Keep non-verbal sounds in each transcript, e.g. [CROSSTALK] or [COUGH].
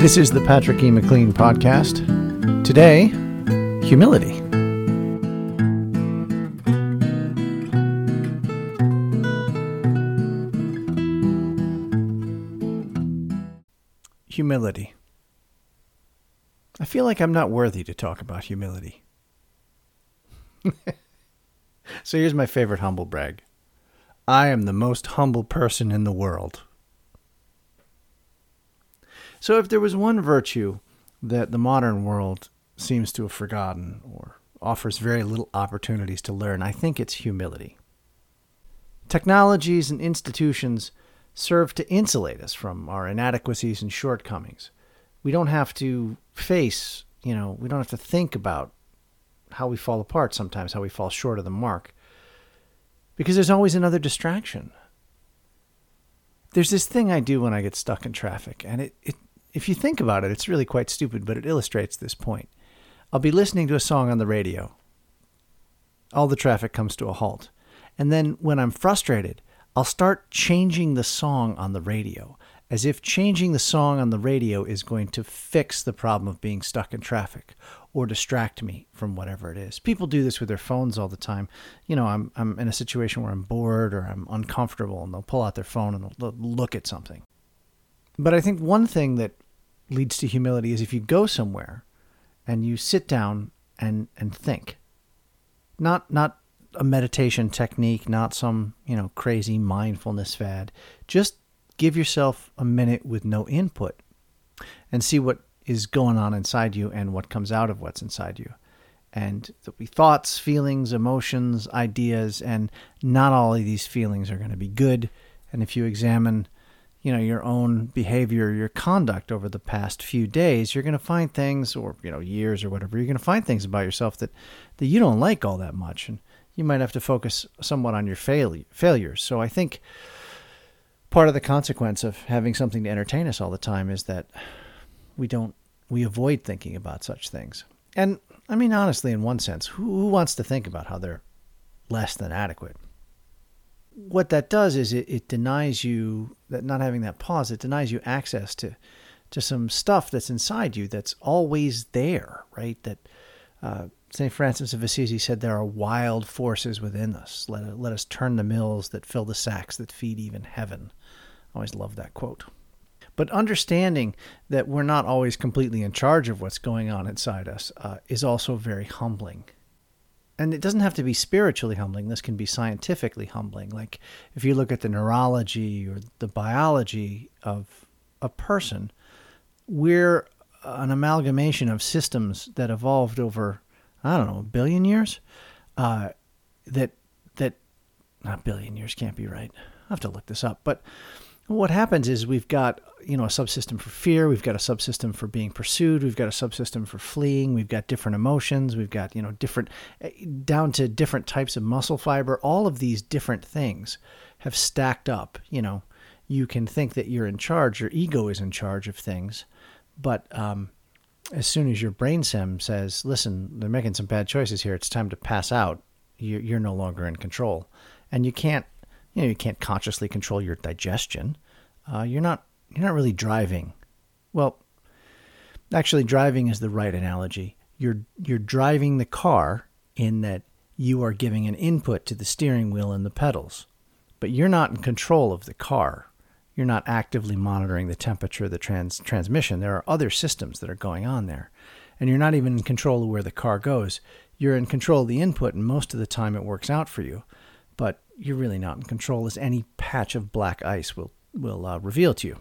This is the Patrick E. McLean podcast. Today, humility. Humility. I feel like I'm not worthy to talk about humility. [LAUGHS] so here's my favorite humble brag I am the most humble person in the world. So, if there was one virtue that the modern world seems to have forgotten or offers very little opportunities to learn, I think it's humility. Technologies and institutions serve to insulate us from our inadequacies and shortcomings. We don't have to face, you know, we don't have to think about how we fall apart sometimes, how we fall short of the mark, because there's always another distraction. There's this thing I do when I get stuck in traffic, and it, it if you think about it, it's really quite stupid, but it illustrates this point. I'll be listening to a song on the radio. All the traffic comes to a halt. And then when I'm frustrated, I'll start changing the song on the radio, as if changing the song on the radio is going to fix the problem of being stuck in traffic or distract me from whatever it is. People do this with their phones all the time. You know, I'm, I'm in a situation where I'm bored or I'm uncomfortable, and they'll pull out their phone and they'll look at something. But I think one thing that leads to humility is if you go somewhere and you sit down and and think. Not not a meditation technique, not some, you know, crazy mindfulness fad. Just give yourself a minute with no input and see what is going on inside you and what comes out of what's inside you. And there'll be thoughts, feelings, emotions, ideas, and not all of these feelings are going to be good. And if you examine you know your own behavior your conduct over the past few days you're going to find things or you know years or whatever you're going to find things about yourself that that you don't like all that much and you might have to focus somewhat on your fail- failures. So i think part of the consequence of having something to entertain us all the time is that we don't we avoid thinking about such things. And i mean honestly in one sense who, who wants to think about how they're less than adequate what that does is it, it denies you that not having that pause, it denies you access to to some stuff that's inside you that's always there, right? That uh, St. Francis of Assisi said there are wild forces within us. Let, let us turn the mills that fill the sacks that feed even heaven. I always love that quote. But understanding that we're not always completely in charge of what's going on inside us uh, is also very humbling and it doesn't have to be spiritually humbling. This can be scientifically humbling. Like if you look at the neurology or the biology of a person, we're an amalgamation of systems that evolved over, I don't know, a billion years. Uh, that that not billion years can't be right. I have to look this up, but what happens is we've got you know a subsystem for fear we've got a subsystem for being pursued we've got a subsystem for fleeing we've got different emotions we've got you know different eh, down to different types of muscle fiber. All of these different things have stacked up you know. You can think that you're in charge your ego is in charge of things but um, as soon as your brain stem says listen they're making some bad choices here it's time to pass out. You're, you're no longer in control. And you can't you know you can't consciously control your digestion. Uh, you're not you're not really driving. Well, actually, driving is the right analogy. You're you're driving the car in that you are giving an input to the steering wheel and the pedals, but you're not in control of the car. You're not actively monitoring the temperature of the trans- transmission. There are other systems that are going on there, and you're not even in control of where the car goes. You're in control of the input, and most of the time it works out for you. But you're really not in control, as any patch of black ice will will uh, reveal to you.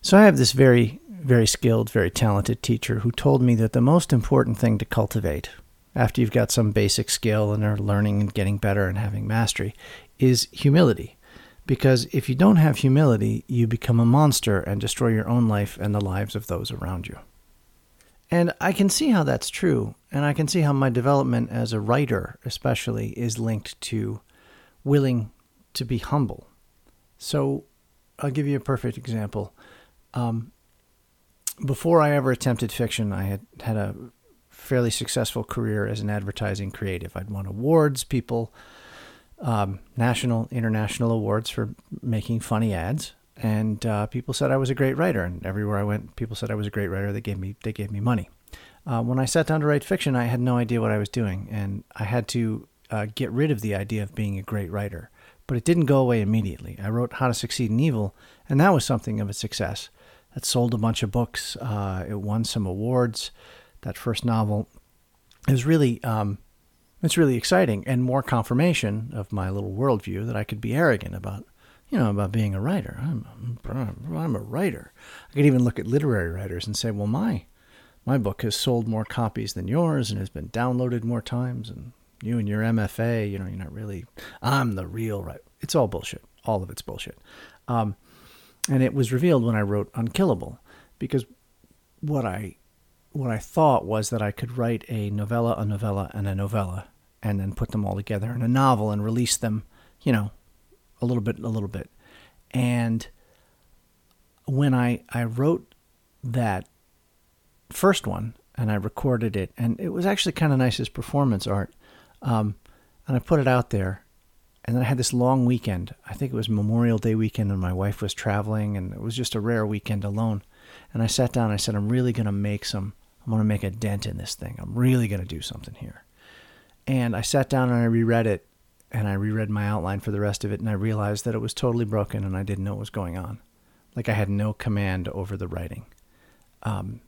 So I have this very, very skilled, very talented teacher who told me that the most important thing to cultivate after you've got some basic skill and are learning and getting better and having mastery is humility. Because if you don't have humility, you become a monster and destroy your own life and the lives of those around you. And I can see how that's true. And I can see how my development as a writer, especially, is linked to willing to be humble. So I'll give you a perfect example. Um, before I ever attempted fiction, I had had a fairly successful career as an advertising creative. I'd won awards, people, um, national, international awards for making funny ads. And uh, people said I was a great writer. And everywhere I went, people said I was a great writer. They gave me they gave me money. Uh, when I sat down to write fiction, I had no idea what I was doing, and I had to uh, get rid of the idea of being a great writer. But it didn't go away immediately. I wrote How to Succeed in Evil, and that was something of a success. That sold a bunch of books. Uh, it won some awards. That first novel is really um, it's really exciting and more confirmation of my little worldview that I could be arrogant about you know, about being a writer. I'm, I'm a writer. I could even look at literary writers and say, well, my my book has sold more copies than yours and has been downloaded more times, and you and your MFA, you know, you're not really. I'm the real writer. It's all bullshit. All of it's bullshit. Um, and it was revealed when I wrote Unkillable, because what I what I thought was that I could write a novella, a novella, and a novella, and then put them all together in a novel and release them, you know, a little bit, a little bit. And when I, I wrote that first one and I recorded it, and it was actually kind of nice as performance art. Um, and I put it out there. And then I had this long weekend. I think it was Memorial Day weekend, and my wife was traveling, and it was just a rare weekend alone. And I sat down I said, I'm really going to make some, I'm going to make a dent in this thing. I'm really going to do something here. And I sat down and I reread it and I reread my outline for the rest of it, and I realized that it was totally broken, and I didn't know what was going on. Like I had no command over the writing. Um,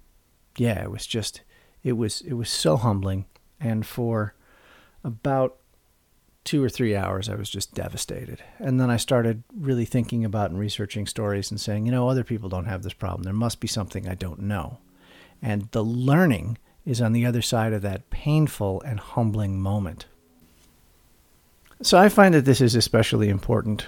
yeah, it was just, it was, it was so humbling, and for about two or three hours, I was just devastated. And then I started really thinking about and researching stories and saying, you know, other people don't have this problem. There must be something I don't know. And the learning is on the other side of that painful and humbling moment so I find that this is especially important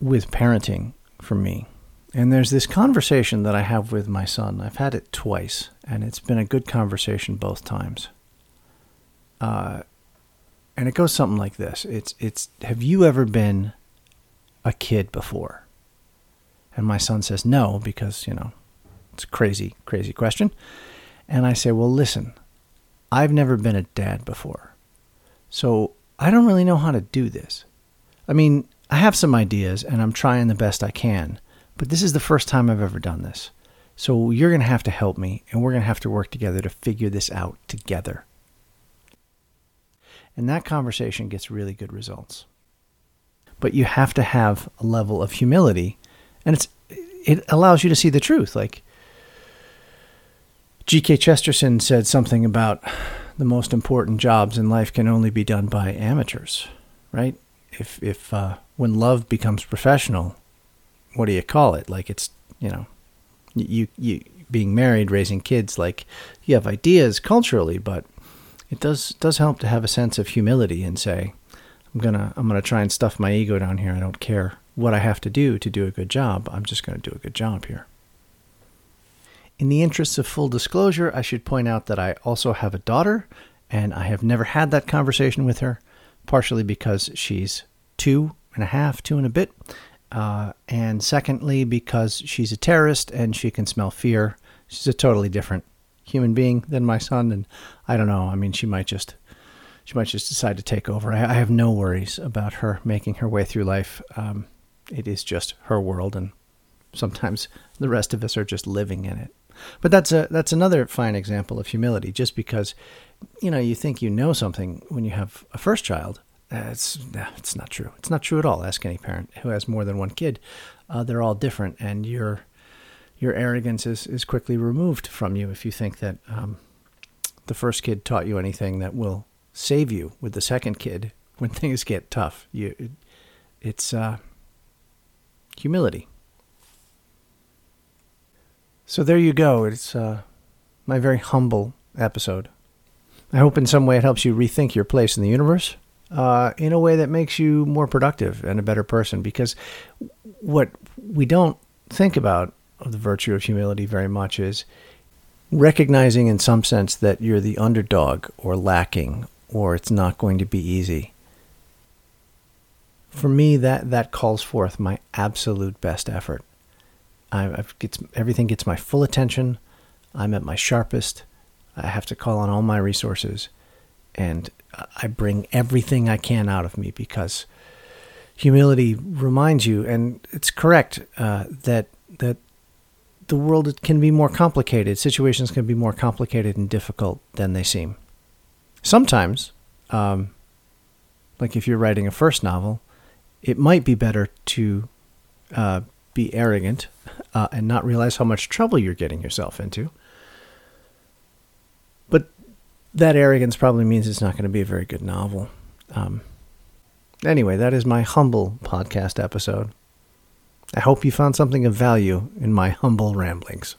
with parenting for me. And there's this conversation that I have with my son. I've had it twice, and it's been a good conversation both times. Uh, and it goes something like this: It's it's Have you ever been a kid before? And my son says no because you know it's a crazy crazy question. And I say, well, listen, I've never been a dad before, so I don't really know how to do this. I mean, I have some ideas and I'm trying the best I can, but this is the first time I've ever done this. So you're going to have to help me and we're going to have to work together to figure this out together. And that conversation gets really good results. But you have to have a level of humility and it's it allows you to see the truth. Like G.K. Chesterton said something about the most important jobs in life can only be done by amateurs, right? If if uh, when love becomes professional, what do you call it? Like it's you know, you you being married, raising kids, like you have ideas culturally, but it does does help to have a sense of humility and say, I'm gonna I'm gonna try and stuff my ego down here. I don't care what I have to do to do a good job. I'm just gonna do a good job here. In the interests of full disclosure, I should point out that I also have a daughter, and I have never had that conversation with her, partially because she's two and a half, two and a bit, uh, and secondly, because she's a terrorist and she can smell fear. She's a totally different human being than my son, and I don't know. I mean, she might just she might just decide to take over. I, I have no worries about her making her way through life. Um, it is just her world, and sometimes the rest of us are just living in it. But that's a that's another fine example of humility. Just because, you know, you think you know something when you have a first child, it's it's not true. It's not true at all. Ask any parent who has more than one kid. Uh, they're all different, and your your arrogance is is quickly removed from you if you think that um, the first kid taught you anything that will save you with the second kid when [LAUGHS] things get tough. You, it's uh, humility. So there you go. It's uh, my very humble episode. I hope in some way it helps you rethink your place in the universe uh, in a way that makes you more productive and a better person. Because what we don't think about of the virtue of humility very much is recognizing, in some sense, that you're the underdog or lacking or it's not going to be easy. For me, that, that calls forth my absolute best effort. I gets everything gets my full attention. I'm at my sharpest. I have to call on all my resources, and I bring everything I can out of me because humility reminds you, and it's correct uh, that that the world can be more complicated. Situations can be more complicated and difficult than they seem. Sometimes, um, like if you're writing a first novel, it might be better to uh, be arrogant uh, and not realize how much trouble you're getting yourself into. But that arrogance probably means it's not going to be a very good novel. Um, anyway, that is my humble podcast episode. I hope you found something of value in my humble ramblings.